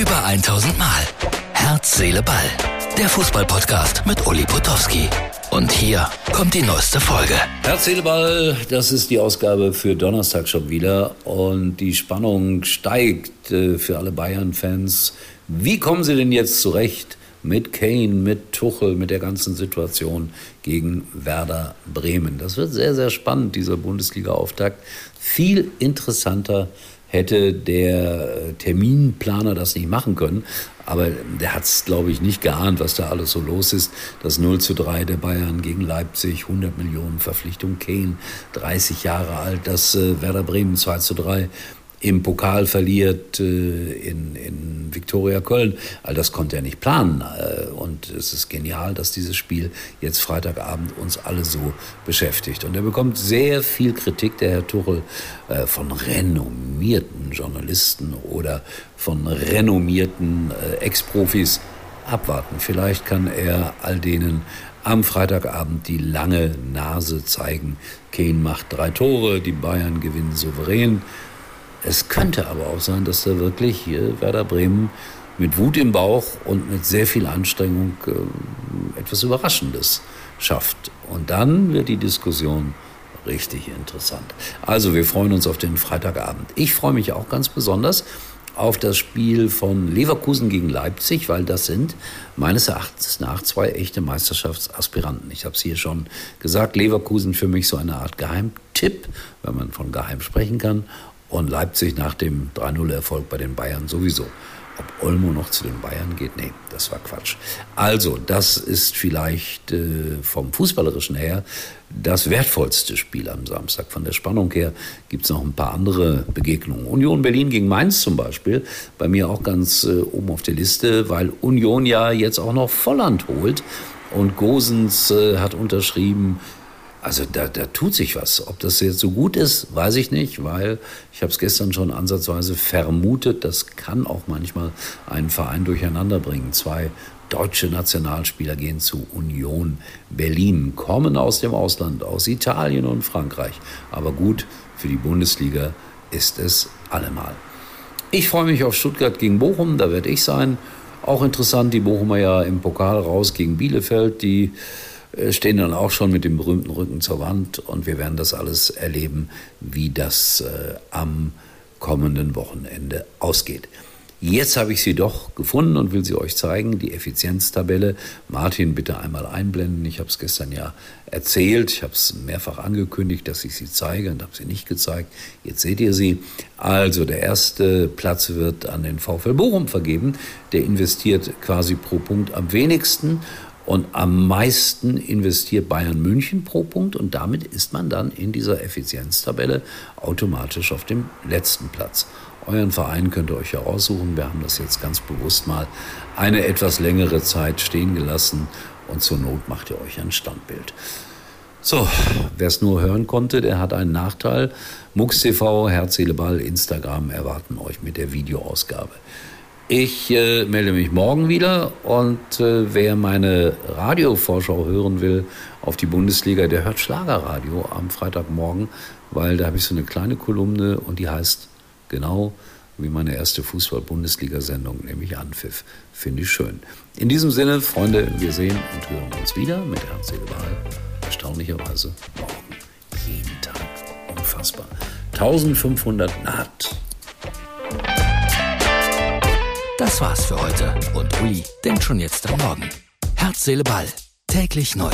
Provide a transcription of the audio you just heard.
Über 1000 Mal. Herz, Seele, Ball. Der Fußballpodcast mit Uli Potowski. Und hier kommt die neueste Folge. Herz, Seele, Ball, das ist die Ausgabe für Donnerstag schon wieder. Und die Spannung steigt äh, für alle Bayern-Fans. Wie kommen sie denn jetzt zurecht mit Kane, mit Tuchel, mit der ganzen Situation gegen Werder Bremen? Das wird sehr, sehr spannend, dieser Bundesliga-Auftakt. Viel interessanter hätte der Terminplaner das nicht machen können. Aber der hat es, glaube ich, nicht geahnt, was da alles so los ist. Das 0 zu 3 der Bayern gegen Leipzig, 100 Millionen Verpflichtung Kane, 30 Jahre alt, das äh, Werder Bremen 2 zu 3 im Pokal verliert äh, in, in Viktoria Köln. All das konnte er nicht planen. Äh, und es ist genial, dass dieses Spiel jetzt Freitagabend uns alle so beschäftigt. Und er bekommt sehr viel Kritik, der Herr Tuchel, äh, von renommierten Journalisten oder von renommierten Ex-Profis. Abwarten. Vielleicht kann er all denen am Freitagabend die lange Nase zeigen. Kane macht drei Tore, die Bayern gewinnen souverän. Es könnte aber auch sein, dass da wirklich hier Werder Bremen mit Wut im Bauch und mit sehr viel Anstrengung äh, etwas Überraschendes schafft. Und dann wird die Diskussion richtig interessant. Also wir freuen uns auf den Freitagabend. Ich freue mich auch ganz besonders auf das Spiel von Leverkusen gegen Leipzig, weil das sind meines Erachtens nach zwei echte Meisterschaftsaspiranten. Ich habe es hier schon gesagt, Leverkusen für mich so eine Art Geheimtipp, wenn man von geheim sprechen kann und Leipzig nach dem 3-0-Erfolg bei den Bayern sowieso. Ob Olmo noch zu den Bayern geht? Nee, das war Quatsch. Also, das ist vielleicht äh, vom Fußballerischen her das wertvollste Spiel am Samstag. Von der Spannung her gibt es noch ein paar andere Begegnungen. Union Berlin gegen Mainz zum Beispiel, bei mir auch ganz äh, oben auf der Liste, weil Union ja jetzt auch noch Volland holt. Und Gosens äh, hat unterschrieben, also da, da tut sich was. Ob das jetzt so gut ist, weiß ich nicht, weil ich habe es gestern schon ansatzweise vermutet, das kann auch manchmal einen Verein durcheinander bringen. Zwei deutsche Nationalspieler gehen zu Union Berlin, kommen aus dem Ausland, aus Italien und Frankreich. Aber gut, für die Bundesliga ist es allemal. Ich freue mich auf Stuttgart gegen Bochum, da werde ich sein. Auch interessant, die Bochumer ja im Pokal raus gegen Bielefeld, die stehen dann auch schon mit dem berühmten Rücken zur Wand und wir werden das alles erleben, wie das äh, am kommenden Wochenende ausgeht. Jetzt habe ich sie doch gefunden und will sie euch zeigen, die Effizienztabelle. Martin, bitte einmal einblenden. Ich habe es gestern ja erzählt. Ich habe es mehrfach angekündigt, dass ich sie zeige und habe sie nicht gezeigt. Jetzt seht ihr sie. Also der erste Platz wird an den VfL Bochum vergeben. Der investiert quasi pro Punkt am wenigsten und am meisten investiert Bayern München pro Punkt und damit ist man dann in dieser Effizienztabelle automatisch auf dem letzten Platz. Euren Verein könnt ihr euch ja aussuchen. Wir haben das jetzt ganz bewusst mal eine etwas längere Zeit stehen gelassen und zur Not macht ihr euch ein Standbild. So, wer es nur hören konnte, der hat einen Nachteil. MUX TV, Herz, Seele, Ball, Instagram erwarten euch mit der Videoausgabe. Ich äh, melde mich morgen wieder und äh, wer meine Radiovorschau hören will auf die Bundesliga, der hört Schlagerradio am Freitagmorgen, weil da habe ich so eine kleine Kolumne und die heißt genau wie meine erste Fußball-Bundesliga-Sendung, nämlich Anpfiff. Finde ich schön. In diesem Sinne, Freunde, wir sehen und hören uns wieder mit Herz, Seele, Erstaunlicherweise morgen. Jeden Tag. Unfassbar. 1500 naht. Das war's für heute und Uli denkt schon jetzt am Morgen. Herz, Seele, Ball. Täglich neu.